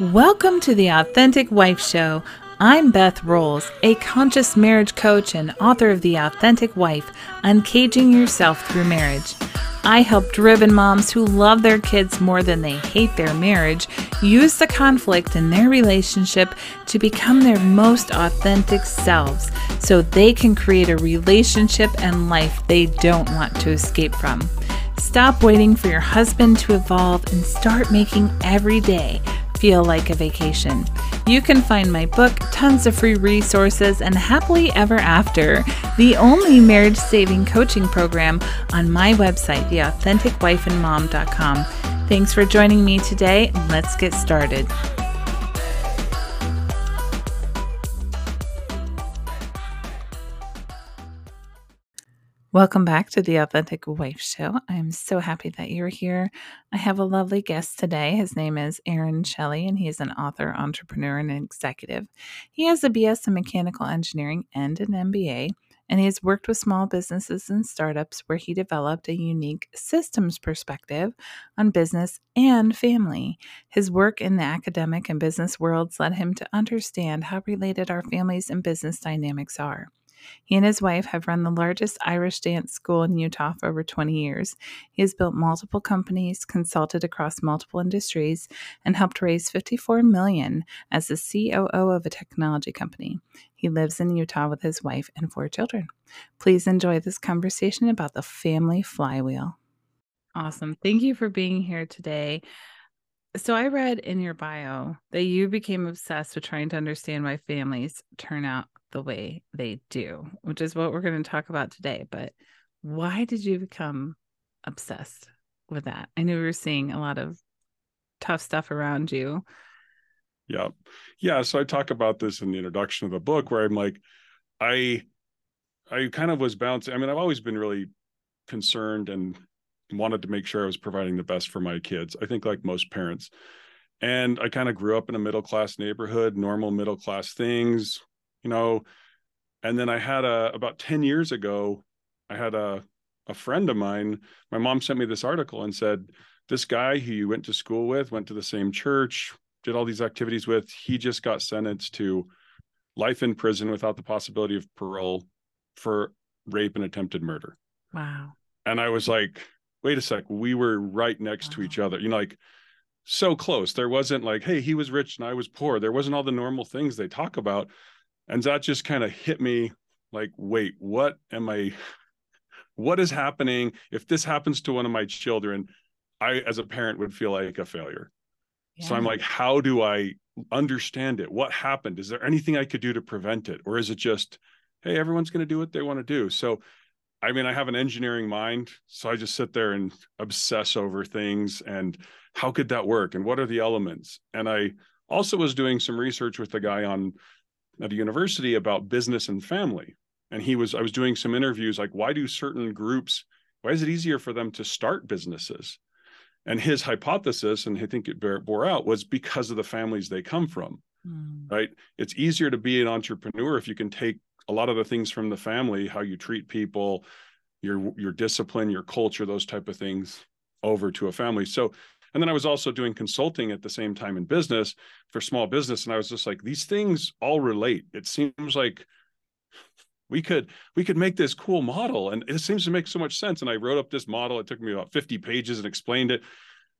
Welcome to the Authentic Wife Show. I'm Beth Rolls, a conscious marriage coach and author of The Authentic Wife Uncaging Yourself Through Marriage. I help driven moms who love their kids more than they hate their marriage use the conflict in their relationship to become their most authentic selves so they can create a relationship and life they don't want to escape from. Stop waiting for your husband to evolve and start making every day feel like a vacation. You can find my book, tons of free resources, and Happily Ever After, the only marriage saving coaching program, on my website, theauthenticwifeandmom.com. Thanks for joining me today. Let's get started. Welcome back to the Authentic Wife Show. I'm so happy that you're here. I have a lovely guest today. His name is Aaron Shelley, and he is an author, entrepreneur, and executive. He has a BS in mechanical engineering and an MBA, and he has worked with small businesses and startups where he developed a unique systems perspective on business and family. His work in the academic and business worlds led him to understand how related our families and business dynamics are. He and his wife have run the largest Irish dance school in Utah for over 20 years. He has built multiple companies, consulted across multiple industries, and helped raise 54 million as the COO of a technology company. He lives in Utah with his wife and four children. Please enjoy this conversation about the family flywheel. Awesome. Thank you for being here today. So, I read in your bio that you became obsessed with trying to understand why families turn out the way they do, which is what we're going to talk about today. But why did you become obsessed with that? I knew we were seeing a lot of tough stuff around you. Yeah. Yeah. So I talk about this in the introduction of the book where I'm like, I I kind of was bouncing. I mean, I've always been really concerned and wanted to make sure I was providing the best for my kids. I think like most parents. And I kind of grew up in a middle class neighborhood, normal middle class things, you know and then i had a about 10 years ago i had a a friend of mine my mom sent me this article and said this guy who you went to school with went to the same church did all these activities with he just got sentenced to life in prison without the possibility of parole for rape and attempted murder wow and i was like wait a sec we were right next wow. to each uh-huh. other. You know like so close. There wasn't like hey he was rich and i was poor. There wasn't all the normal things they talk about. And that just kind of hit me like wait what am i what is happening? If this happens to one of my children i as a parent would feel like a failure. Yeah. so i'm like how do i understand it? What happened? Is there anything i could do to prevent it? Or is it just hey everyone's going to do what they want to do? So i mean i have an engineering mind so i just sit there and obsess over things and how could that work and what are the elements and i also was doing some research with the guy on at a university about business and family. And he was, I was doing some interviews like, why do certain groups, why is it easier for them to start businesses? And his hypothesis, and I think it bore out, was because of the families they come from, mm. right? It's easier to be an entrepreneur if you can take a lot of the things from the family, how you treat people, your your discipline, your culture, those type of things over to a family. So and then I was also doing consulting at the same time in business for small business. And I was just like, these things all relate. It seems like we could we could make this cool model and it seems to make so much sense and i wrote up this model it took me about 50 pages and explained it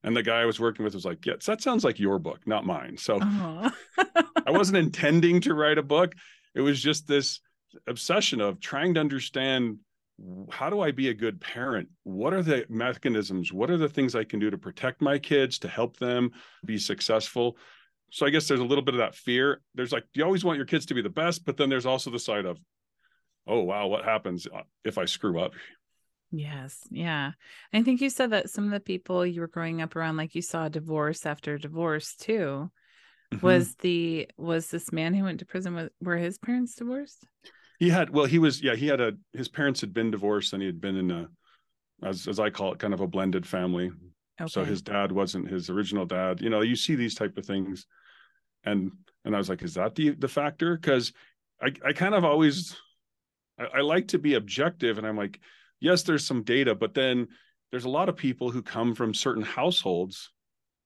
and the guy i was working with was like yes that sounds like your book not mine so uh-huh. i wasn't intending to write a book it was just this obsession of trying to understand how do I be a good parent? What are the mechanisms? What are the things I can do to protect my kids, to help them be successful? So I guess there's a little bit of that fear. There's like, you always want your kids to be the best, but then there's also the side of, oh, wow, what happens uh, if I screw up? Yes. Yeah. I think you said that some of the people you were growing up around, like you saw divorce after divorce too. Mm-hmm. Was the was this man who went to prison with were his parents divorced? He had well, he was yeah, he had a his parents had been divorced and he had been in a as as I call it, kind of a blended family. Okay. So his dad wasn't his original dad. You know, you see these type of things, and and I was like, is that the the factor? Because I I kind of always I, I like to be objective, and I'm like, yes, there's some data, but then there's a lot of people who come from certain households,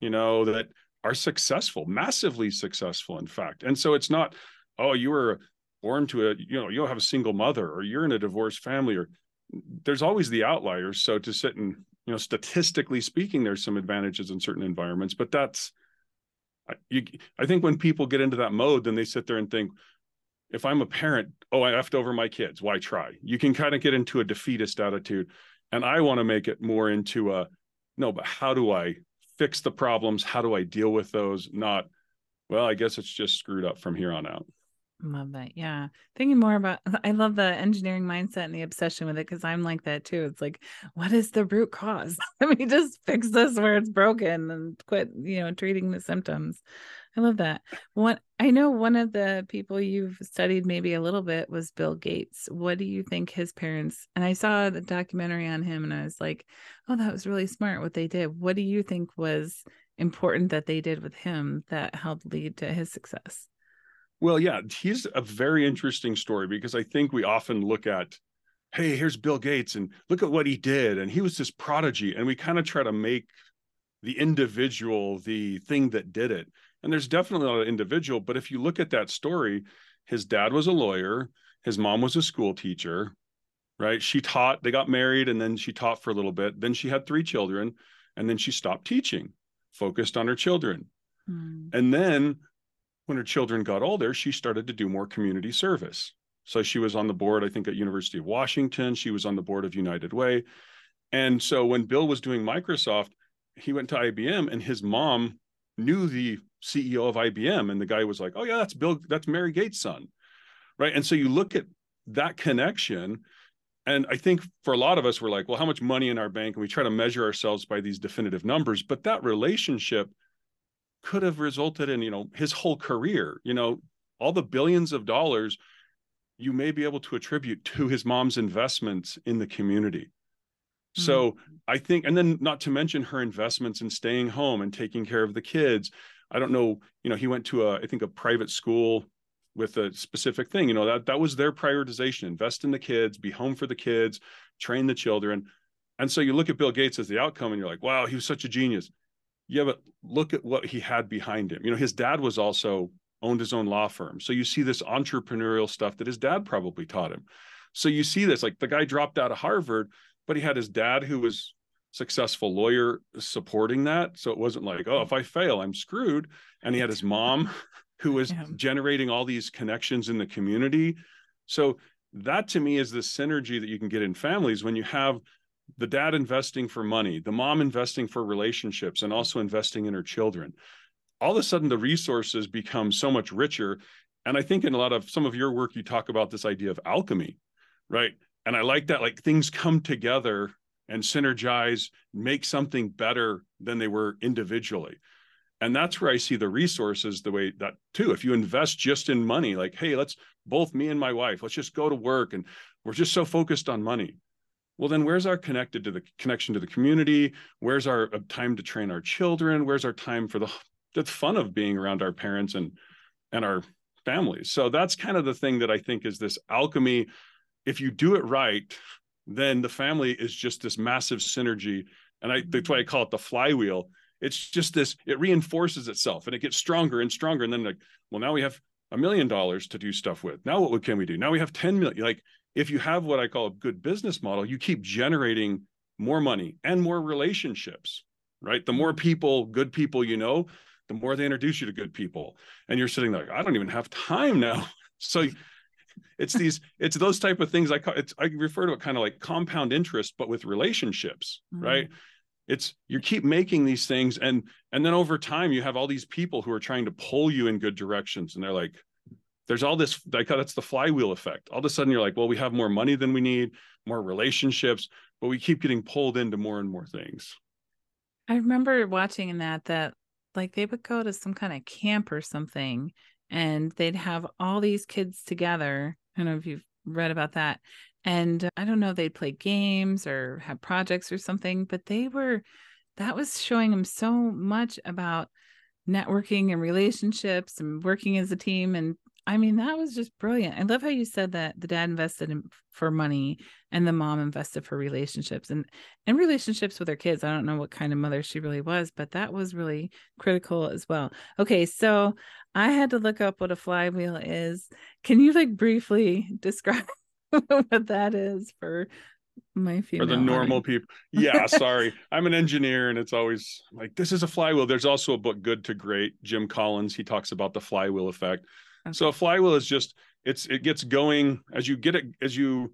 you know, that are successful, massively successful, in fact. And so it's not, oh, you were born to a, you know, you don't have a single mother or you're in a divorced family or there's always the outliers. So to sit and, you know, statistically speaking, there's some advantages in certain environments, but that's, you, I think when people get into that mode, then they sit there and think, if I'm a parent, oh, I left over my kids. Why try? You can kind of get into a defeatist attitude. And I want to make it more into a no, but how do I fix the problems? How do I deal with those? Not, well, I guess it's just screwed up from here on out. Love that. Yeah. Thinking more about, I love the engineering mindset and the obsession with it because I'm like that too. It's like, what is the root cause? Let me just fix this where it's broken and quit, you know, treating the symptoms. I love that. One, I know one of the people you've studied maybe a little bit was Bill Gates. What do you think his parents? And I saw the documentary on him, and I was like, "Oh, that was really smart what they did." What do you think was important that they did with him that helped lead to his success? Well, yeah, he's a very interesting story because I think we often look at, hey, here's Bill Gates, and look at what he did, and he was this prodigy, and we kind of try to make the individual the thing that did it and there's definitely not an individual, but if you look at that story, his dad was a lawyer, his mom was a school teacher, right? She taught, they got married, and then she taught for a little bit. Then she had three children, and then she stopped teaching, focused on her children. Mm. And then when her children got older, she started to do more community service. So she was on the board, I think, at University of Washington. She was on the board of United Way. And so when Bill was doing Microsoft, he went to IBM and his mom knew the CEO of IBM. And the guy was like, oh, yeah, that's Bill, that's Mary Gates' son. Right. And so you look at that connection. And I think for a lot of us, we're like, well, how much money in our bank? And we try to measure ourselves by these definitive numbers. But that relationship could have resulted in, you know, his whole career, you know, all the billions of dollars you may be able to attribute to his mom's investments in the community. So mm-hmm. I think, and then not to mention her investments in staying home and taking care of the kids. I don't know, you know, he went to a, I think a private school with a specific thing, you know, that that was their prioritization, invest in the kids, be home for the kids, train the children. And so you look at Bill Gates as the outcome and you're like, wow, he was such a genius. Yeah, but look at what he had behind him. You know, his dad was also owned his own law firm. So you see this entrepreneurial stuff that his dad probably taught him. So you see this like the guy dropped out of Harvard, but he had his dad who was successful lawyer supporting that. So it wasn't like oh if i fail i'm screwed. And he had his mom who was yeah. generating all these connections in the community. So that to me is the synergy that you can get in families when you have the dad investing for money the mom investing for relationships and also investing in her children. All of a sudden the resources become so much richer. And i think in a lot of some of your work you talk about this idea of alchemy right and i like that like things come together and synergize, make something better than they were individually. And that's where I see the resources the way that too. If you invest just in money, like, hey, let's both me and my wife, let's just go to work and we're just so focused on money. Well, then where's our connected to the connection to the community? Where's our uh, time to train our children? Where's our time for the the fun of being around our parents and and our families? So that's kind of the thing that I think is this alchemy. If you do it right, then the family is just this massive synergy. And I that's why I mm-hmm. call it the flywheel. It's just this, it reinforces itself and it gets stronger and stronger. And then like, well, now we have a million dollars to do stuff with. Now what can we do? Now we have 10 million. Like if you have what I call a good business model, you keep generating more money and more relationships, right? The more mm-hmm. people, good people you know, the more they introduce you to good people. And you're sitting there like, I don't even have time now. So it's these it's those type of things i call it's i refer to it kind of like compound interest but with relationships mm-hmm. right? It's you keep making these things and and then over time you have all these people who are trying to pull you in good directions and they're like there's all this like that's the flywheel effect. All of a sudden you're like well we have more money than we need more relationships but we keep getting pulled into more and more things. I remember watching in that that like they would go to some kind of camp or something and they'd have all these kids together. I don't know if you've read about that. And I don't know, they'd play games or have projects or something, but they were, that was showing them so much about networking and relationships and working as a team. And I mean, that was just brilliant. I love how you said that the dad invested in, for money and the mom invested for relationships and and relationships with her kids. I don't know what kind of mother she really was, but that was really critical as well. Okay, so I had to look up what a flywheel is. Can you like briefly describe what that is for my female for the normal audience? people yeah sorry i'm an engineer and it's always like this is a flywheel there's also a book good to great jim collins he talks about the flywheel effect Okay. so a flywheel is just it's it gets going as you get it as you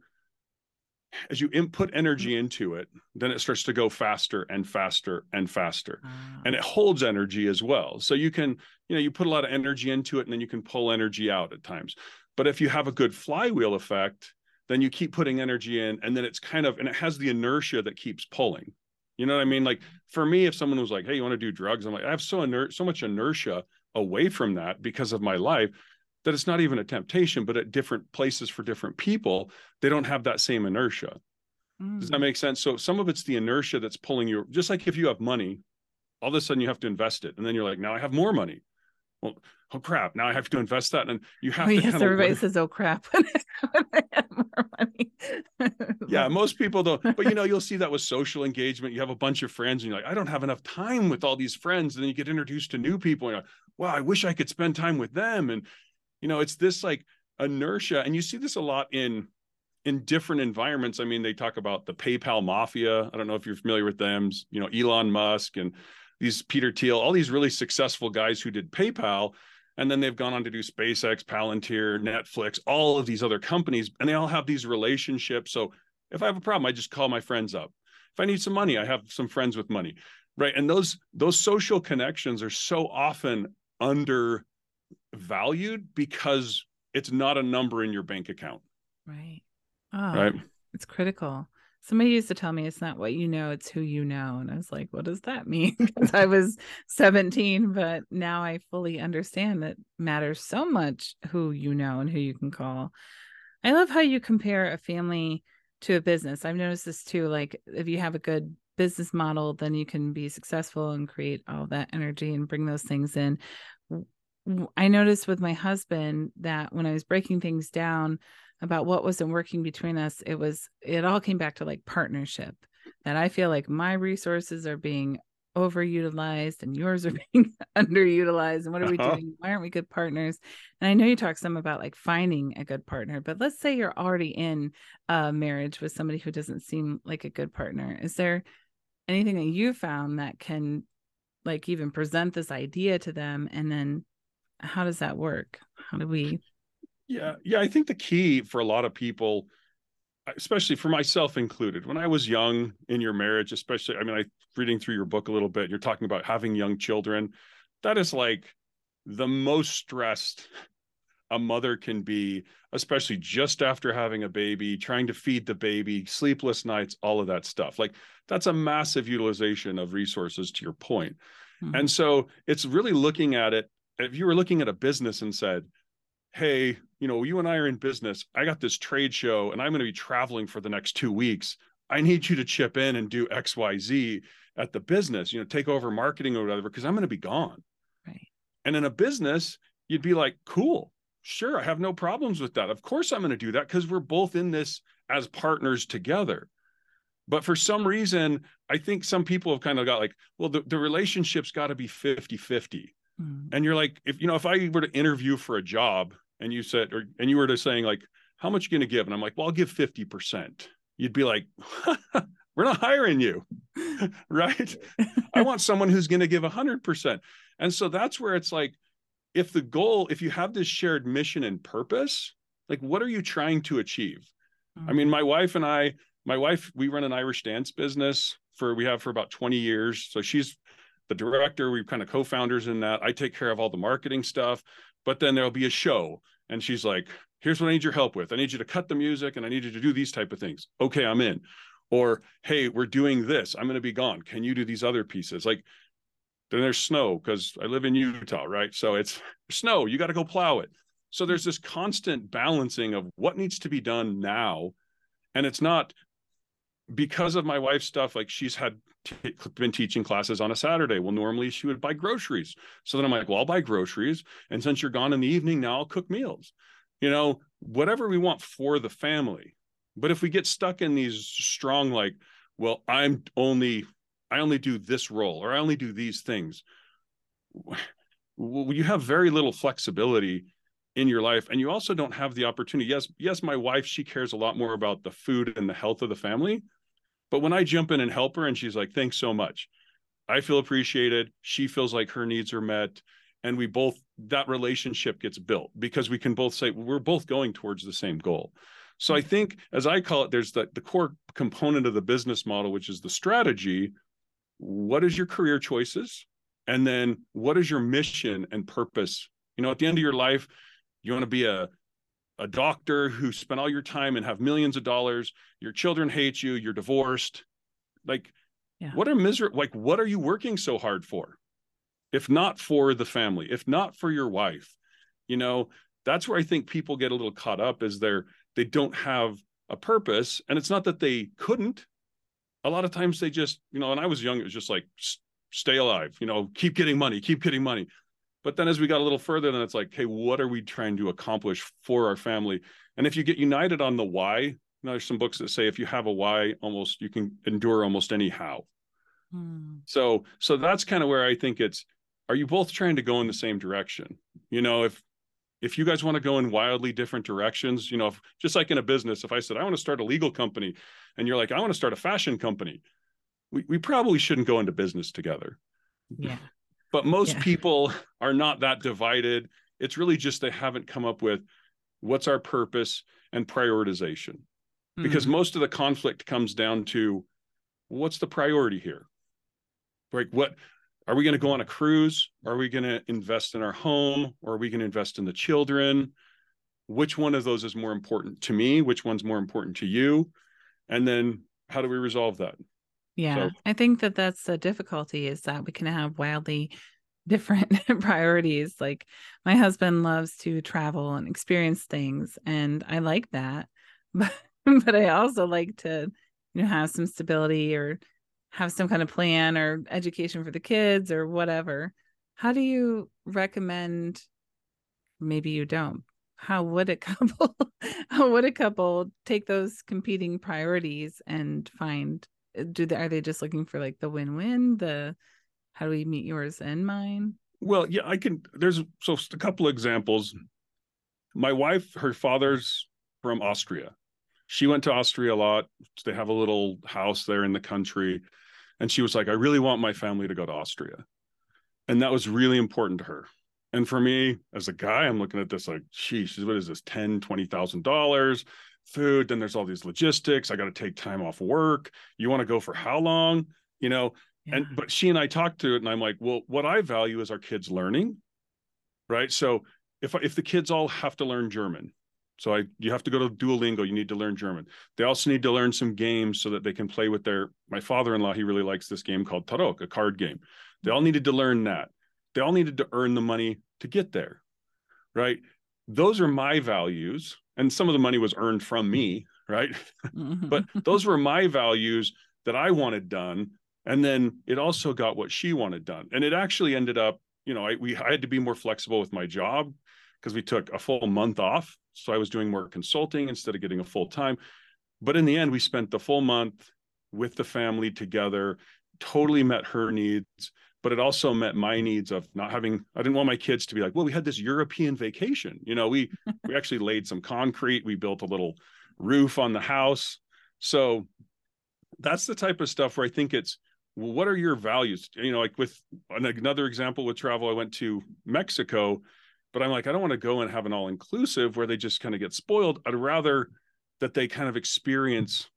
as you input energy into it then it starts to go faster and faster and faster. Ah, and it holds energy as well. So you can you know you put a lot of energy into it and then you can pull energy out at times. But if you have a good flywheel effect then you keep putting energy in and then it's kind of and it has the inertia that keeps pulling. You know what i mean? Like for me if someone was like hey you want to do drugs? I'm like i have so inert so much inertia away from that because of my life that it's not even a temptation but at different places for different people they don't have that same inertia does that mm, make sense? So some of it's the inertia that's pulling you, just like if you have money, all of a sudden you have to invest it. And then you're like, now I have more money. Well, oh crap, now I have to invest that. And you have Oh, to yes, everybody says, "Oh crap!" when I have more money. yeah, most people don't, but you know, you'll see that with social engagement. You have a bunch of friends and you're like, I don't have enough time with all these friends. And then you get introduced to new people and you're like, wow, I wish I could spend time with them. And you know, it's this like inertia. And you see this a lot in in different environments. I mean, they talk about the PayPal mafia. I don't know if you're familiar with them, you know, Elon Musk and these Peter Thiel, all these really successful guys who did PayPal. And then they've gone on to do SpaceX, Palantir, Netflix, all of these other companies, and they all have these relationships. So if I have a problem, I just call my friends up. If I need some money, I have some friends with money. Right. And those those social connections are so often undervalued because it's not a number in your bank account. right. Oh, Right. it's critical. Somebody used to tell me it's not what you know, it's who you know. And I was like, what does that mean? Because I was 17, but now I fully understand that matters so much who you know and who you can call. I love how you compare a family to a business. I've noticed this too. Like, if you have a good business model, then you can be successful and create all that energy and bring those things in. I noticed with my husband that when I was breaking things down, about what wasn't working between us it was it all came back to like partnership that i feel like my resources are being overutilized and yours are being underutilized and what are we Uh-huh. doing? Why aren't we good partners? And i know you talk some about like finding a good partner but let's say you're already in a marriage with somebody who doesn't seem like a good partner. Is there anything that you found that can like even present this idea to them and then how does that work how do we Yeah, yeah. I think the key for a lot of people, especially for myself included, when I was young in your marriage, especially, I mean, I reading through your book a little bit, you're talking about having young children. That is like the most stressed a mother can be, especially just after having a baby, trying to feed the baby, sleepless nights, all of that stuff. Like that's a massive utilization of resources to your point. Mhm. And so it's really looking at it. If you were looking at a business and said, Hey, you know, you and I are in business. I got this trade show and I'm going to be traveling for the next two weeks. I need you to chip in and do XYZ at the business, you know, take over marketing or whatever, because I'm going to be gone. right And in a business, you'd be like, cool, sure, I have no problems with that. Of course, I'm going to do that because we're both in this as partners together. But for some reason, I think some people have kind of got like, well, the, the relationship's got to be 50 50. Mm. And you're like, if you know, if I were to interview for a job and you said, or and you were to saying, like, how much you going to give? And I'm like, well, I'll give 50%. You'd be like, we're not hiring you. right. I want someone who's going to give 100%. And so that's where it's like, if the goal, if you have this shared mission and purpose, like, what are you trying to achieve? I mean, my wife and I, my wife, we run an Irish dance business for, we have for about 20 years. So she's the director. We're kind of co founders in that. I take care of all the marketing stuff, but then there'll be a show. And she's like, here's what I need your help with. I need you to cut the music and I need you to do these type of things. Okay, I'm in. Or, hey, we're doing this. I'm going to be gone. Can you do these other pieces? Like, then there's snow because I live in Utah, right? So it's snow. You got to go plow it. So there's this constant balancing of what needs to be done now. And it's not because of my wife's stuff, like she's had t- been teaching classes on a Saturday. Well, normally she would buy groceries. So then I'm like, well, I'll buy groceries. And since you're gone in the evening, now I'll cook meals. You know, whatever we want for the family. But if we get stuck in these strong, like, well, I'm only, I only do this role or I only do these things, you have very little flexibility in your life and you also don't have the opportunity yes yes my wife she cares a lot more about the food and the health of the family but when i jump in and help her and she's like thanks so much. I feel appreciated. She feels like her needs are met. And we both that relationship gets built because we can both say we're both going towards the same goal. So i mm. think as i call it there's the, the core component of the business model which is the strategy. What is your career choices? And then what is your mission and purpose? You know at the end of your life you want to be a a doctor who spent all your time and have millions of dollars. Your children hate you. You're divorced. Like yeah. what are miser like what are you working so hard for? If not for the family if not for your wife you know that's where i think people get a little caught up is they're they don't have a purpose. And it's not that they couldn't. A lot of times they just you know and i was young it was just like stay alive you know keep getting money keep getting money but then as we got a little further, then it's like, hey, what are we trying to accomplish for our family? And if you get united on the why, you know, there's some books that say if you have a why, almost you can endure almost any how. Hmm. So so that's kind of where I think it's are you both trying to go in the same direction? You know, if if you guys want to go in wildly different directions, you know, if, just like in a business, if I said I want to start a legal company and you're like, I want to start a fashion company, we, we probably shouldn't go into business together. Yeah but most yeah. people are not that divided. It's really just they haven't come up with what's our purpose and prioritization. Mm-hmm. because most of the conflict comes down to what's the priority here? Like what are we going to go on a cruise? Are we going to invest in our home? Or are we going to invest in the children? Which one of those is more important to me? Which one's more important to you? And then how do we resolve that yeah, so, I think that that's the difficulty is that we can have wildly different priorities. Like my husband loves to travel and experience things, and I like that, but but I also like to you know have some stability or have some kind of plan or education for the kids or whatever. How do you recommend? Maybe you don't. How would a couple? how would a couple take those competing priorities and find Uh, do they are they just looking for like the win-win the how do we meet yours and mine? Well yeah i can there's so a couple examples. My wife her father's from austria. She went to austria a lot. They have a little house there in the country. And she was like i really want my family to go to austria. And that was really important to her. And for me as a guy i'm looking at this like sheesh what is this? 10 20 thousand dollars food then there's all these logistics i got to take time off work you want to go for how long you know? Yeah. and but she and i talked to it and i'm like well what i value is our kids learning right? So if if the kids all have to learn german so i you have to go to duolingo you need to learn german. They also need to learn some games so that they can play with their my father-in-law he really likes this game called tarok a card game. They all needed to learn that. They all needed to earn the money to get there right? Those are my values and some of the money was earned from me right? Mm-hmm. but those were my values that i wanted done and then it also got what she wanted done. And it actually ended up you know i we I had to be more flexible with my job because we took a full month off. So i was doing more consulting instead of getting a full time. But in the end we spent the full month with the family together totally met her needs but it also met my needs of not having i didn't want my kids to be like well we had this european vacation. You know we we actually laid some concrete we built a little roof on the house. So that's the type of stuff where i think it's well, what are your values? You know like with another example with travel i went to mexico but i'm like i don't want to go and have an all inclusive where they just kind of get spoiled. I'd rather that they kind of experience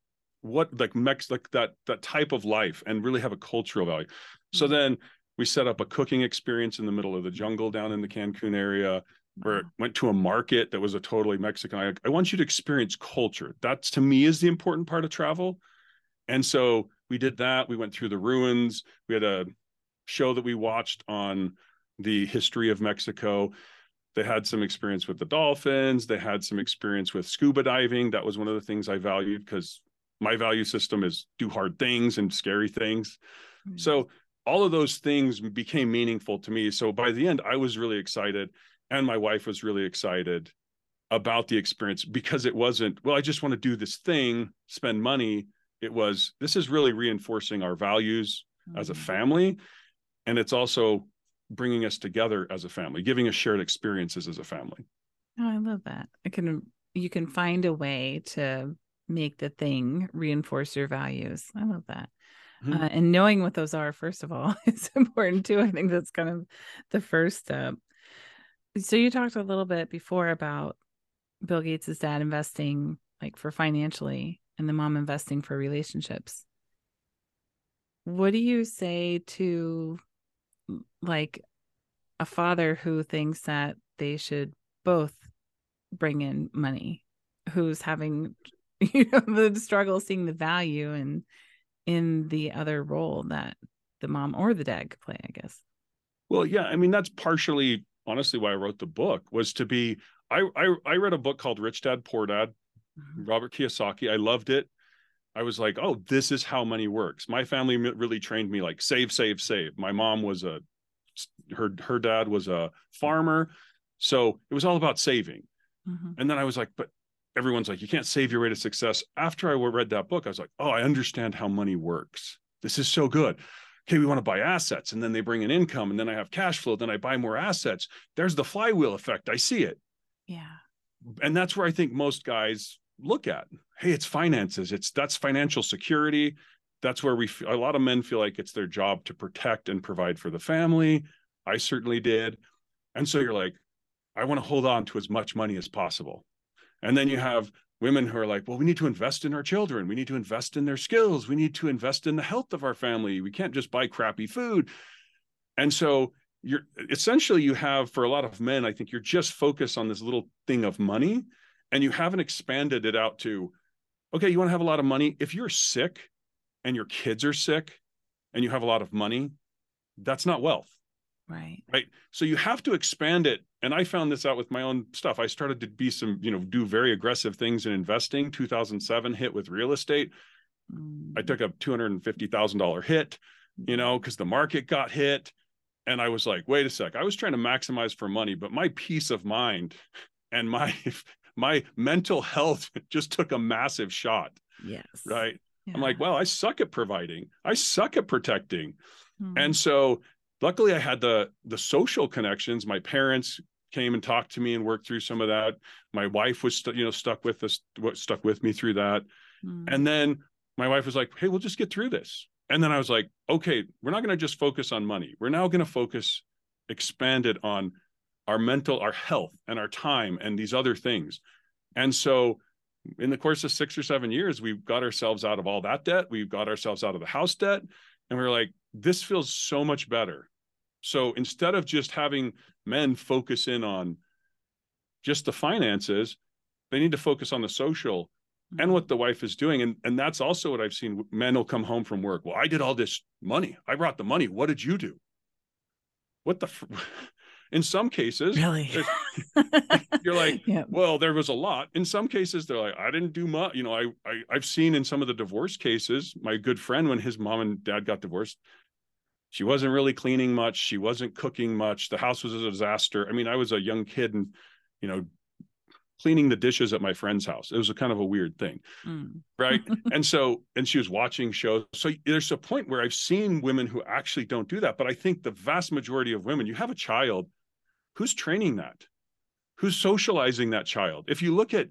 what like mex like that that type of life and really have a cultural value so mm-hmm. then we set up a cooking experience in the middle of the jungle down in the Cancun area where it went to a market that was a totally Mexican. I, I want you to experience culture. That's to me is the important part of travel. And so we did that. We went through the ruins. We had a show that we watched on the history of Mexico. They had some experience with the dolphins. They had some experience with scuba diving. That was one of the things I valued because my value system is do hard things and scary things. Mm-hmm. So all of those things became meaningful to me. So by the end, I was really excited, and my wife was really excited about the experience because it wasn't, well, I just want to do this thing, spend money. It was, this is really reinforcing our values mm-hmm. as a mm-hmm. family. And it's also bringing us together as a family, giving us shared experiences as a family. Oh, I love that. I can, you can find a way to make the thing reinforce your values. I love that. Mm-hmm. Uh, and knowing what those are, first of all, is important too. I think that's kind of the first step. So you talked a little bit before about Bill Gates' dad investing like for financially and the mom investing for relationships. What do you say to like a father who thinks that they should both bring in money, who's having you know the struggle seeing the value and in the other role that the mom or the dad could play, I guess. Well, yeah, I mean that's partially honestly why I wrote the book was to be I I, I read a book called Rich Dad Poor Dad, mm-hmm. Robert Kiyosaki. I loved it. I was like, oh, this is how money works. My family really trained me like save, save, save. My mom was a her her dad was a farmer, so it was all about saving. Mm-hmm. And then I was like, but everyone's like, you can't save your way to success. After I read that book, I was like, oh, I understand how money works. This is so good. Okay, we want to buy assets, and then they bring in income, and then I have cash flow. Then I buy more assets. There's the flywheel effect. I see it. Yeah. And that's where I think most guys look at. Hey, it's finances. It's that's financial security. That's where we a lot of men feel like it's their job to protect and provide for the family. I certainly did. And so you're like, I want to hold on to as much money as possible. And then you have women who are like, well, we need to invest in our children. We need to invest in their skills. We need to invest in the health of our family. We can't just buy crappy food. And so you're essentially you have for a lot of men, I think you're just focused on this little thing of money and you haven't expanded it out to, okay, you want to have a lot of money. If you're sick and your kids are sick and you have a lot of money, that's not wealth. Right. Right. So you have to expand it. And I found this out with my own stuff. I started to be some, you know, do very aggressive things in investing. 2007 hit with real estate. Mm. I took a $250,000 hit, you know, because the market got hit. And I was like, wait a sec. I was trying to maximize for money, but my peace of mind and my my mental health just took a massive shot. Yes. Right. Yeah. I'm like, well, I suck at providing. I suck at protecting. Mm. And so luckily I had the the social connections. My parents came and talked to me and worked through some of that. My wife was you know stuck with us stuck with me through that. Mm. And then my wife was like, "Hey, we'll just get through this." And then I was like, "Okay, we're not going to just focus on money. We're now going to focus expanded on our mental our health and our time and these other things." And so in the course of 6 or 7 years, we got ourselves out of all that debt. We got ourselves out of the house debt and we were like, this feels so much better so instead of just having men focus in on just the finances, they need to focus on the social and mm-hmm. what the wife is doing. And, and that's also what I've seen. Men will come home from work. Well, I did all this money. I brought the money. What did you do? What the? Fr- in some cases, really, you're like, yeah. well, there was a lot. In some cases, they're like, I didn't do much. You know, I, I I've seen in some of the divorce cases, my good friend, when his mom and dad got divorced, she wasn't really cleaning much. She wasn't cooking much. The house was a disaster. I mean i was a young kid and you know cleaning the dishes at my friend's house. It was a kind of a weird thing mm. right? And so and she was watching shows. So there's a point where i've seen women who actually don't do that but i think the vast majority of women you have a child who's training that? Who's socializing that child? If you look at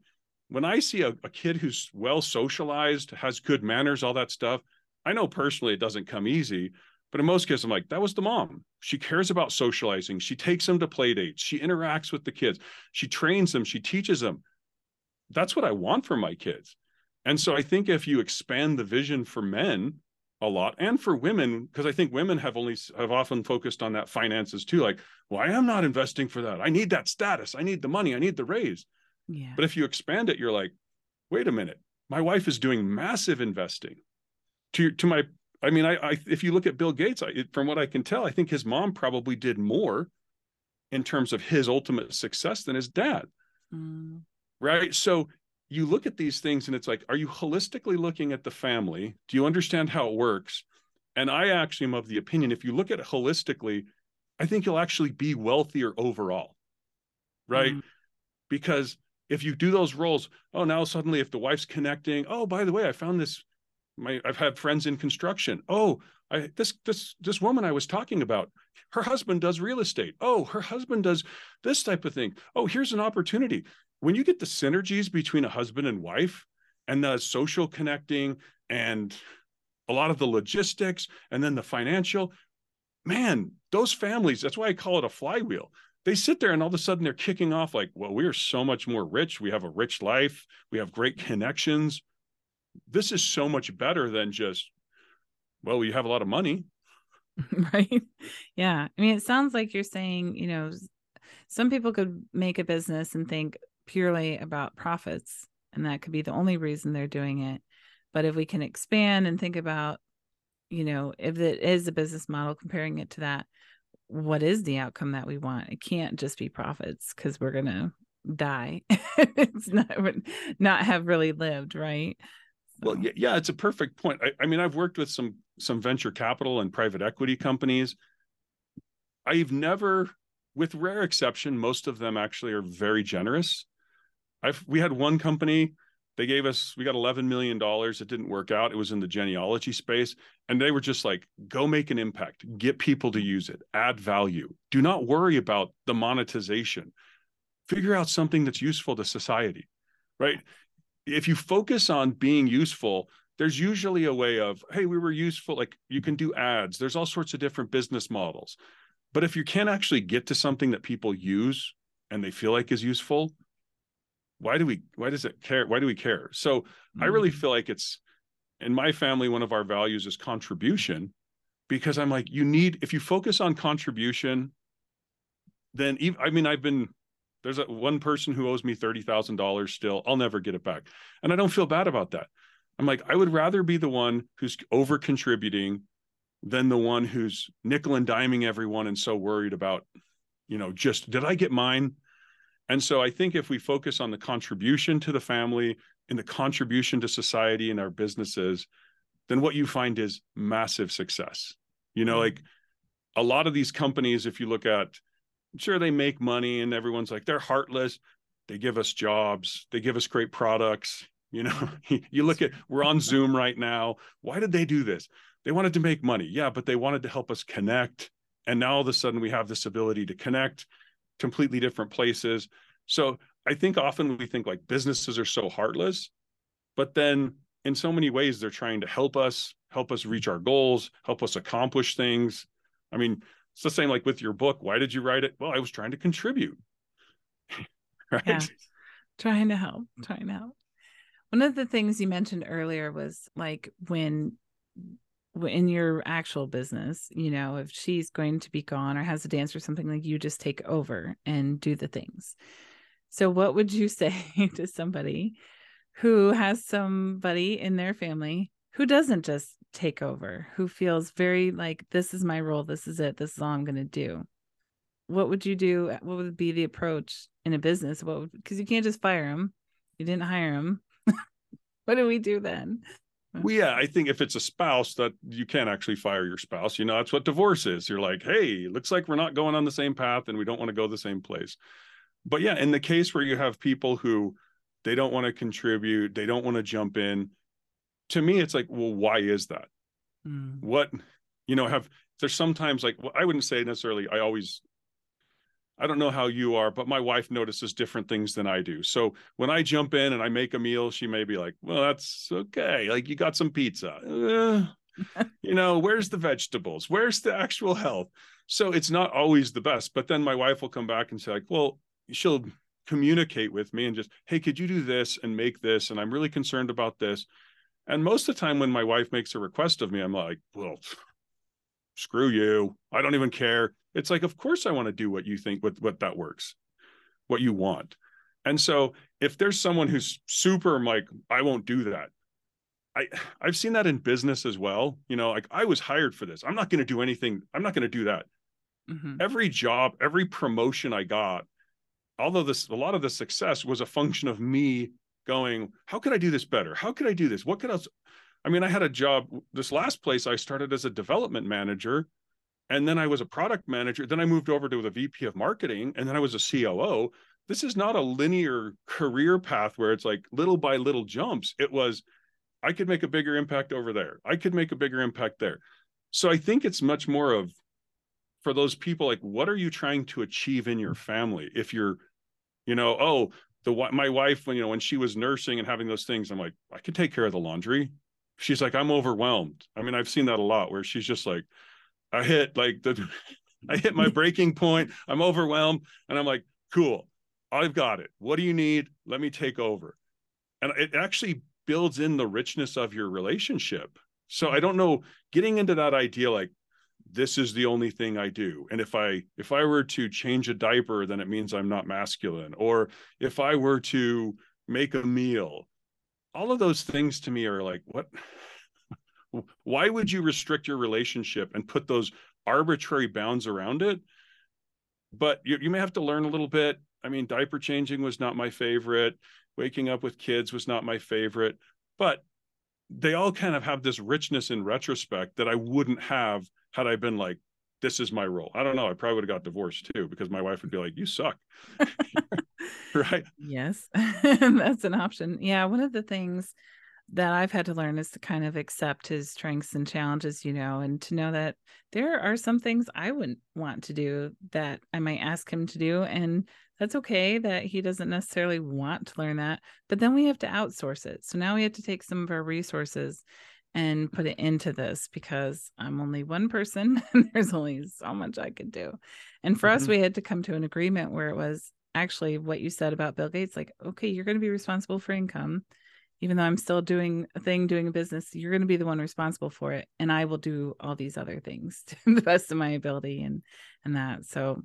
when i see a, a kid who's well socialized has good manners all that stuff i know personally it doesn't come easy but in most cases, I'm like, that was the mom. She cares about socializing. She takes them to play dates. She interacts with the kids. She trains them. She teaches them. That's what I want for my kids. And so I think if you expand the vision for men a lot and for women, because I think women have only have often focused on that finances too. Like, well, I am not investing for that. I need that status. I need the money. I need the raise. Yeah. But if you expand it, you're like, wait a minute. My wife is doing massive investing. To, to my I mean, I, I if you look at Bill Gates, I, from what I can tell, I think his mom probably did more in terms of his ultimate success than his dad. Mm. Right. So you look at these things and it's like, are you holistically looking at the family? Do you understand how it works? And I actually am of the opinion if you look at it holistically, I think you'll actually be wealthier overall. Right. Mm-hmm. Because if you do those roles, oh, now suddenly if the wife's connecting, oh, by the way, I found this. My I've had friends in construction. Oh, I this this this woman I was talking about, her husband does real estate. Oh, her husband does this type of thing. Oh, here's an opportunity. When you get the synergies between a husband and wife and the social connecting and a lot of the logistics and then the financial, man, those families, that's why I call it a flywheel. They sit there and all of a sudden they're kicking off like, well, we are so much more rich. We have a rich life. We have great connections. This is so much better than just, well, you have a lot of money. right. Yeah. I mean, it sounds like you're saying, you know, some people could make a business and think purely about profits, and that could be the only reason they're doing it. But if we can expand and think about, you know, if it is a business model, comparing it to that, what is the outcome that we want? It can't just be profits because we're to die. it's not, not have really lived, right? Well, yeah, it's a perfect point. I, I mean, I've worked with some some venture capital and private equity companies. I've never, with rare exception, most of them actually are very generous. I've we had one company they gave us we got 11 million dollars it didn't work out it was in the genealogy space and they were just like go make an impact get people to use it add value do not worry about the monetization figure out something that's useful to society right if you focus on being useful there's usually a way of hey we were useful like you can do ads there's all sorts of different business models but if you can't actually get to something that people use and they feel like is useful why do we why does it care why do we care so mm-hmm. i really mm. feel like it's in my family one of our values is contribution because i'm like you need if you focus on contribution then even, i mean i've been there's a, one person who owes me $30,000 still i'll never get it back and i don't feel bad about that i'm like i would rather be the one who's over contributing than the one who's nickel and diming everyone and so worried about you know just did i get mine and so I think if we focus on the contribution to the family and the contribution to society and our businesses, then what you find is massive success. You know, mm-hmm. like a lot of these companies, if you look at, sure, they make money and everyone's like, they're heartless. They give us jobs, they give us great products. You know, you look at, we're on Zoom right now. Why did they do this? They wanted to make money. Yeah, but they wanted to help us connect. And now all of a sudden we have this ability to connect completely different places. So I think often we think like businesses are so heartless, but then in so many ways they're trying to help us, help us reach our goals, help us accomplish things. I mean, it's the same like with your book. Why did you write it? Well, I was trying to contribute. right. Yeah. Trying to help, trying to help. One of the things you mentioned earlier was like when in your actual business, you know, if she's going to be gone or has a dance or something like you just take over and do the things. So what would you say to somebody who has somebody in their family who doesn't just take over, who feels very like this is my role, this is it, this is all I'm going to do? What would you do? Uh, what would be the approach in a business? What because you can't just fire them. You didn't hire them. what do we do then? Well, yeah, I think if it's a spouse that you can't actually fire your spouse, you know, that's what divorce is. You're like, hey, looks like we're not going on the same path and we don't want to go the same place. But yeah, in the case where you have people who they don't want to contribute, they don't want to jump in, to me, it's like, well, why is that? Mm. What, you know, have there's sometimes like, well, I wouldn't say necessarily, I always I don't know how you are, but my wife notices different things than I do. So when I jump in and I make a meal, she may be like, "Well, that's okay. Like you got some pizza. Uh, you know, where's the vegetables? Where's the actual health?" So it's not always the best. But then my wife will come back and say, like, "Well, she'll communicate with me and just, hey, could you do this and make this? And I'm really concerned about this." And most of the time, when my wife makes a request of me, I'm like, "Well, screw you. I don't even care." It's like, of course I want to do what you think what what that works, what you want. And so if there's someone who's super like, I won't do that. I I've seen that in business as well. You know, like I was hired for this. I'm not going to do anything. I'm not going to do that. Mm-hmm. Every job, every promotion I got, although this a lot of the success was a function of me going, how could I do this better? How could I do this? What could else? I mean, I had a job. This last place I started as a development manager, and then I was a product manager. Then I moved over to the VP of marketing, and then I was a COO. This is not a linear career path where it's like little by little jumps. It was, I could make a bigger impact over there. I could make a bigger impact there. So I think it's much more of for those people like what are you trying to achieve in your family if you're you know oh the my wife when you know when she was nursing and having those things i'm like i could take care of the laundry. She's like i'm overwhelmed. I mean i've seen that a lot where she's just like i hit like the i hit my breaking point i'm overwhelmed and i'm like cool i've got it. What do you need? Let me take over. And it actually builds in the richness of your relationship. So i don't know getting into that idea like this is the only thing i do. And if i if i were to change a diaper then it means i'm not masculine. Or if i were to make a meal all of those things to me are like what? Why would you restrict your relationship and put those arbitrary bounds around it? But you, you may have to learn a little bit. I mean diaper changing was not my favorite. Waking up with kids was not my favorite. But they all kind of have this richness in retrospect that i wouldn't have had I been like, this is my role. I don't know. I probably would have got divorced too because my wife would be like, you suck. right. Yes. That's an option. Yeah. One of the things that I've had to learn is to kind of accept his strengths and challenges, you know, and to know that there are some things I wouldn't want to do that I might ask him to do. And that's okay that he doesn't necessarily want to learn that. But then we have to outsource it. So now we have to take some of our resources and put it into this because I'm only one person and there's only so much I could do. And for mm-hmm. us, we had to come to an agreement where it was actually what you said about Bill Gates like, okay, you're going to be responsible for income. Even though I'm still doing a thing, doing a business, you're going to be the one responsible for it. And I will do all these other things to the best of my ability and and that. So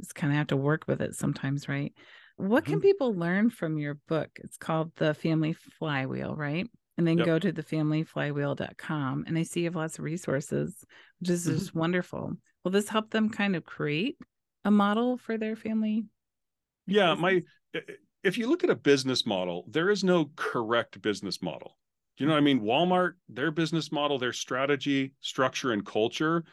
just kind of have to work with it sometimes, right? What mm-hmm. can people learn from your book? It's called The Family Flywheel, right? And then yep. go to thefamilyflywheel.com and I see you have lots of resources, which is mm-hmm. just wonderful. Will this help them kind of create a model for their family? Yeah, my if you look at a business model, there is no correct business model. You know, what I mean, Walmart, their business model, their strategy, structure, and culture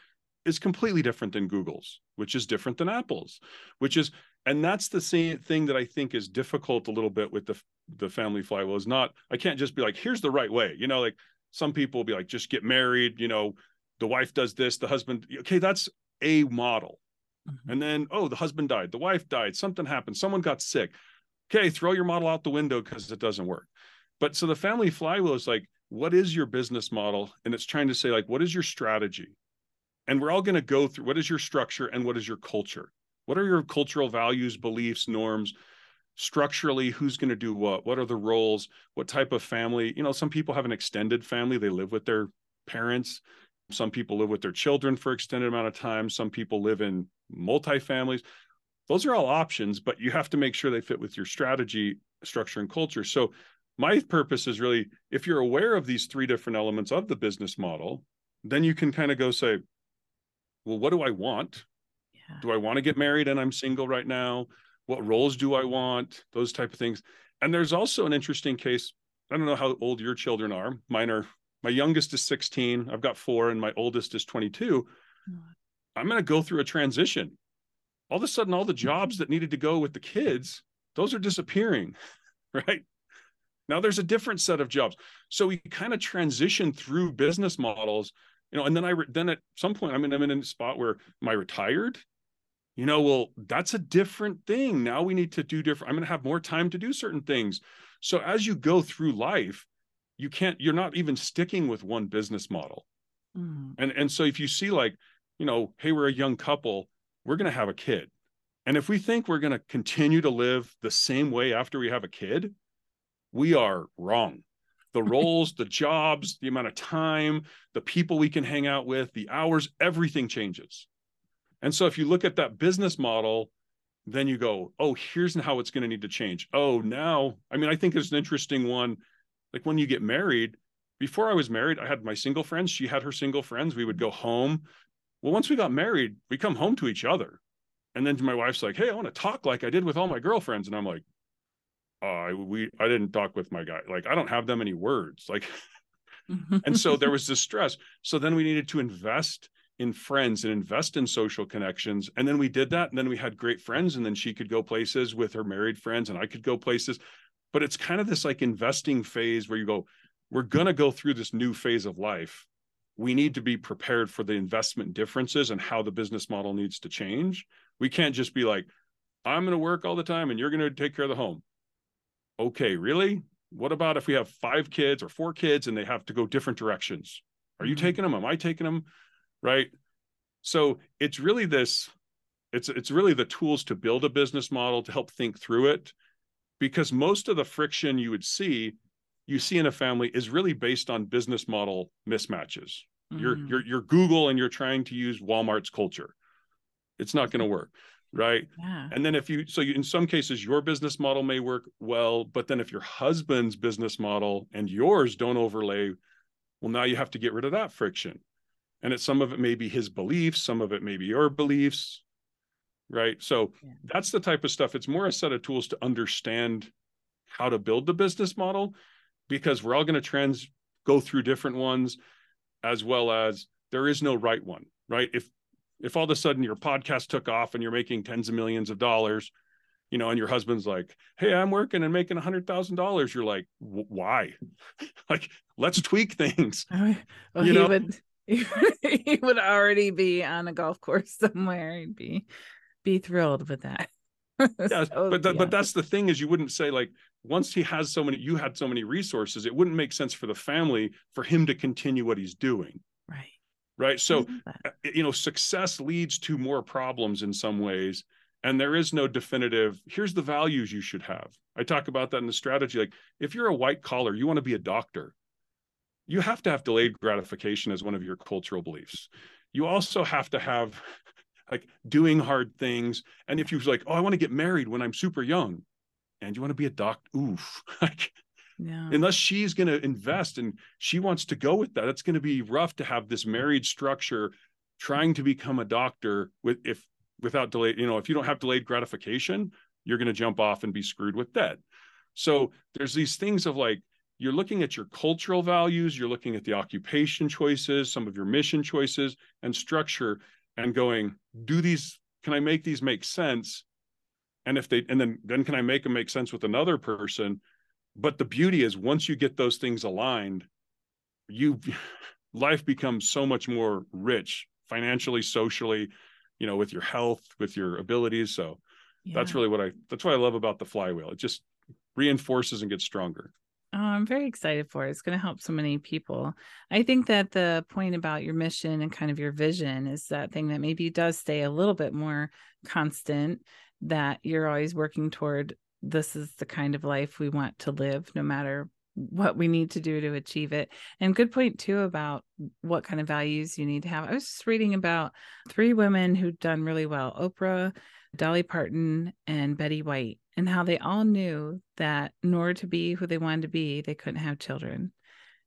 is completely different than Google's, which is different than Apple's, which is, and that's the same thing that I think is difficult a little bit with the the family flywheel is not. I can't just be like, here's the right way. You know, like some people will be like, just get married. You know, the wife does this, the husband. Okay, that's a model. Mm-hmm. And then, oh, the husband died, the wife died, something happened, someone got sick. Okay, throw your model out the window because it doesn't work. But so the family flywheel is like, what is your business model? And it's trying to say, like, what is your strategy? And we're all going to go through what is your structure and what is your culture? What are your cultural values, beliefs, norms? Structurally, who's going to do what? What are the roles? What type of family? You know, some people have an extended family, they live with their parents. Some people live with their children for extended amount of time. Some people live in multi families. Those are all options, but you have to make sure they fit with your strategy, structure, and culture. So, my purpose is really if you're aware of these three different elements of the business model, then you can kind of go say, well, what do I want? Yeah. Do I want to get married and I'm single right now? What roles do I want? Those type of things. And there's also an interesting case. I don't know how old your children are. Mine are my youngest is 16. I've got four, and my oldest is 22. Hmm. I'm going to go through a transition. All of a sudden, all the jobs that needed to go with the kids, those are disappearing, right? Now there's a different set of jobs. So we kind of transition through business models you know and then i re- then at some point i mean i'm in a spot where am i retired you know well that's a different thing. Now we need to do different i'm going to have more time to do certain things. So as you go through life you can't you're not even sticking with one business model. Mm-hmm. and and so if you see like you know hey we're a young couple we're going to have a kid. And if we think we're going to continue to live the same way after we have a kid we are wrong. The roles, the jobs, the amount of time, the people we can hang out with, the hours, everything changes. And so if you look at that business model, then you go, oh, here's how it's going to need to change. Oh, now, I mean, I think it's an interesting one. Like when you get married, before I was married, I had my single friends. She had her single friends. We would go home. Well, once we got married, we come home to each other. And then my wife's like, hey, I want to talk like I did with all my girlfriends. And I'm like, uh, we I didn't talk with my guy. Like I don't have that many words. Like, and so there was this stress. So then we needed to invest in friends and invest in social connections. And then we did that. And then we had great friends. And then she could go places with her married friends, and I could go places. But it's kind of this like investing phase where you go, we're going to go through this new phase of life. We need to be prepared for the investment differences and how the business model needs to change. We can't just be like, I'm going to work all the time and you're going to take care of the home. Okay, really? What about if we have five kids or four kids and they have to go different directions? Are you mm-hmm. taking them? Am I taking them? Right. So it's really this, it's it's really the tools to build a business model to help think through it. Because most of the friction you would see you see in a family is really based on business model mismatches. Mm. You're you're you're Google and you're trying to use Walmart's culture. It's not going to work, right? Yeah. And then if you so you, in some cases your business model may work well, but then if your husband's business model and yours don't overlay, well now you have to get rid of that friction. And it's some of it may be his beliefs, some of it may be your beliefs, right? So yeah. that's the type of stuff. It's more a set of tools to understand how to build the business model because we're all going to trans go through different ones as well as there is no right one right if if all of a sudden your podcast took off and you're making tens of millions of dollars you know and your husband's like hey i'm working and making a hundred thousand dollars you're like why like let's tweak things well, oh, you know? would he would already be on a golf course somewhere. He'd be be thrilled with that. Yeah, so, but the, yeah. but that's the thing is you wouldn't say like once he has so many you had so many resources it wouldn't make sense for the family for him to continue what he's doing. Right. Right? So uh, you know success leads to more problems in some ways and there is no definitive here's the values you should have. I talk about that in the strategy like if you're a white collar you want to be a doctor you have to have delayed gratification as one of your cultural beliefs. You also have to have like doing hard things. And if you're like oh i want to get married when i'm super young and you want to be a doctor oof. Like yeah. unless she's going to invest and she wants to go with that it's going to be rough to have this married structure trying to become a doctor with if without delay you know if you don't have delayed gratification you're going to jump off and be screwed with debt. So there's these things of like you're looking at your cultural values you're looking at the occupation choices some of your mission choices and structure and going do these can i make these make sense? And if they and then then can i make them make sense with another person? But the beauty is once you get those things aligned you life becomes so much more rich financially socially you know with your health with your abilities. So yeah. that's really what i that's what i love about the flywheel. It just reinforces and gets stronger Oh, I'm very excited for it. It's going to help so many people. I think that the point about your mission and kind of your vision is that thing that maybe does stay a little bit more constant that you're always working toward this is the kind of life we want to live no matter what we need to do to achieve it. And good point too about what kind of values you need to have. I was just reading about three women who'd done really well Oprah, Dolly Parton, and Betty White, and how they all knew that in order to be who they wanted to be, they couldn't have children.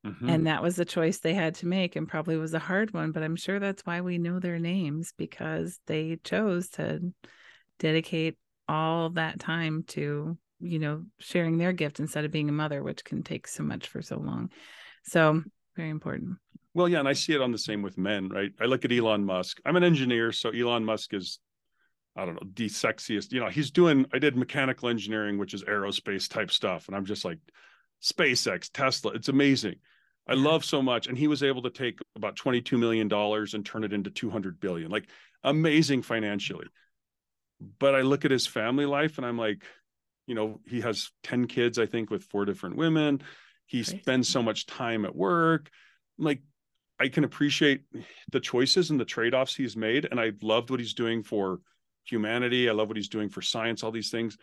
Mm-hmm. And that was the choice they had to make, and probably was a hard one, but I'm sure that's why we know their names because they chose to dedicate all that time to you know sharing their gift instead of being a mother which can take so much for so long so very important well yeah and i see it on the same with men right i look at elon musk i'm an engineer so elon musk is i don't know the sexiest you know he's doing i did mechanical engineering which is aerospace type stuff and i'm just like spacex tesla it's amazing i love so much and he was able to take about 22 million dollars and turn it into 200 billion like amazing financially but I look at his family life and I'm like, you know, he has 10 kids, I think, with four different women. He spends so much time at work. like, I can appreciate the choices and the trade offs he's made. And I loved what he's doing for humanity. I love what he's doing for science, all these things.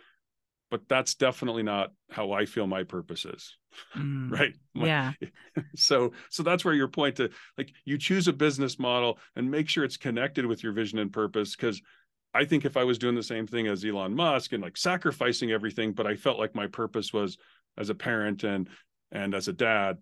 But that's definitely not how I feel my purpose is. Mm, right. Yeah. So, so that's where your point to like you choose a business model and make sure it's connected with your vision and purpose. Cause I think if I was doing the same thing as Elon Musk and like sacrificing everything, but I felt like my purpose was as a parent and and as a dad,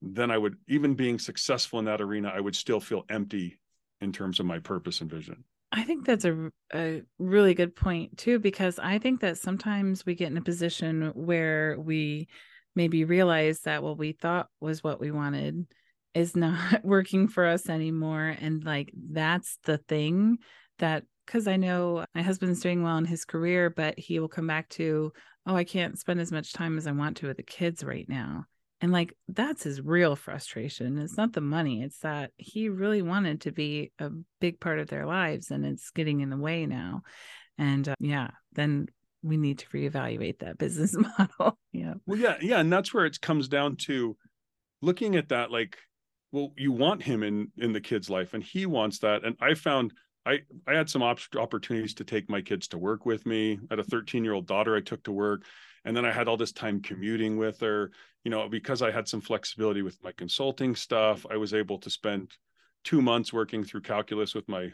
then I would even being successful in that arena, I would still feel empty in terms of my purpose and vision. I think that's a, a really good point too, because I think that sometimes we get in a position where we maybe realize that what we thought was what we wanted is not working for us anymore. And like that's the thing that, because I know my husband's doing well in his career, but he will come back to, oh, I can't spend as much time as I want to with the kids right now. And like that's his real frustration. It's not the money, it's that he really wanted to be a big part of their lives and it's getting in the way now. And uh, yeah, then we need to reevaluate that business model. yeah. Well, yeah, yeah, and that's where it comes down to looking at that like well, you want him in in the kid's life and he wants that and I found I, I had some op- opportunities to take my kids to work with me. I had a 13 year old daughter I took to work. And then I had all this time commuting with her you know, because I had some flexibility with my consulting stuff, I was able to spend two months working through calculus with my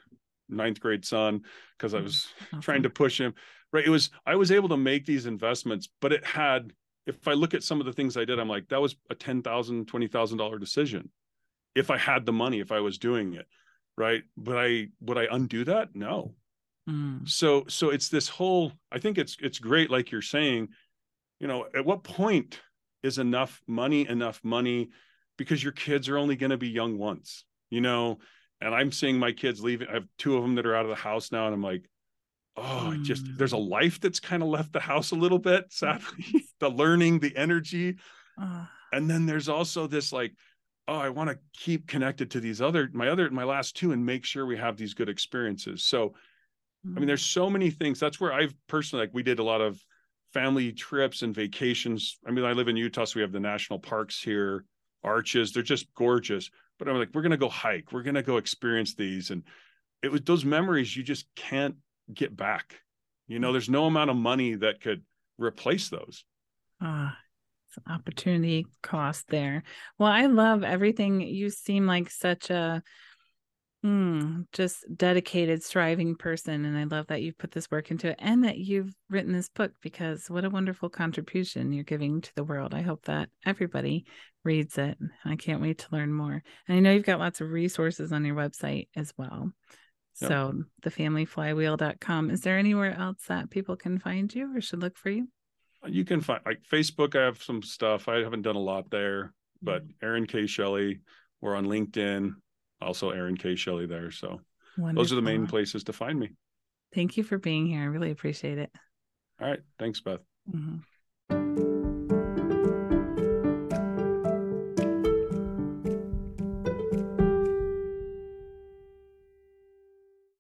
ninth grade son because I mm, was awesome. trying to push him. Right. It was, I was able to make these investments, but it had, if I look at some of the things I did, I'm like, that was a $10,000, $20,000 decision. If I had the money, if I was doing it. Right. But I, would I undo that? No. Mm. So, so it's this whole, I think it's, it's great. Like you're saying, you know, at what point is enough money enough money because your kids are only going to be young once you know and i'm seeing my kids leaving i have two of them that are out of the house now and i'm like oh mm. just there's a life that's kind of left the house a little bit sadly the learning the energy uh. and then there's also this like oh i want to keep connected to these other my other my last two and make sure we have these good experiences so mm. i mean there's mm. so many things that's where i've personally like we did a lot of family trips and vacations. I mean, I live in Utah, so we have the national parks here, arches. They're just gorgeous. But I'm like, we're gonna go hike. We're gonna go experience these, and it was those memories you just can't get back. You know, there's no amount of money that could replace those. Ah, it's an opportunity cost there. Well, I love everything. You seem like such a Mm, just dedicated, striving person. And I love that you've put this work into it and that you've written this book because what a wonderful contribution you're giving to the world. I hope that everybody reads it. I can't wait to learn more. And I know you've got lots of resources on your website as well. Yep. So thefamilyflywheel.com. Is there anywhere else that people can find you or should look for you? Uh, you can find like Facebook. I have some stuff. I haven't done a lot there, but. Aaron K. Shelley. We're on LinkedIn also Aaron K. Shelley there. So Wonderful. those are the main places to find me. Thank you for being here. I really appreciate it. All right. Thanks, Beth. Mm-hmm.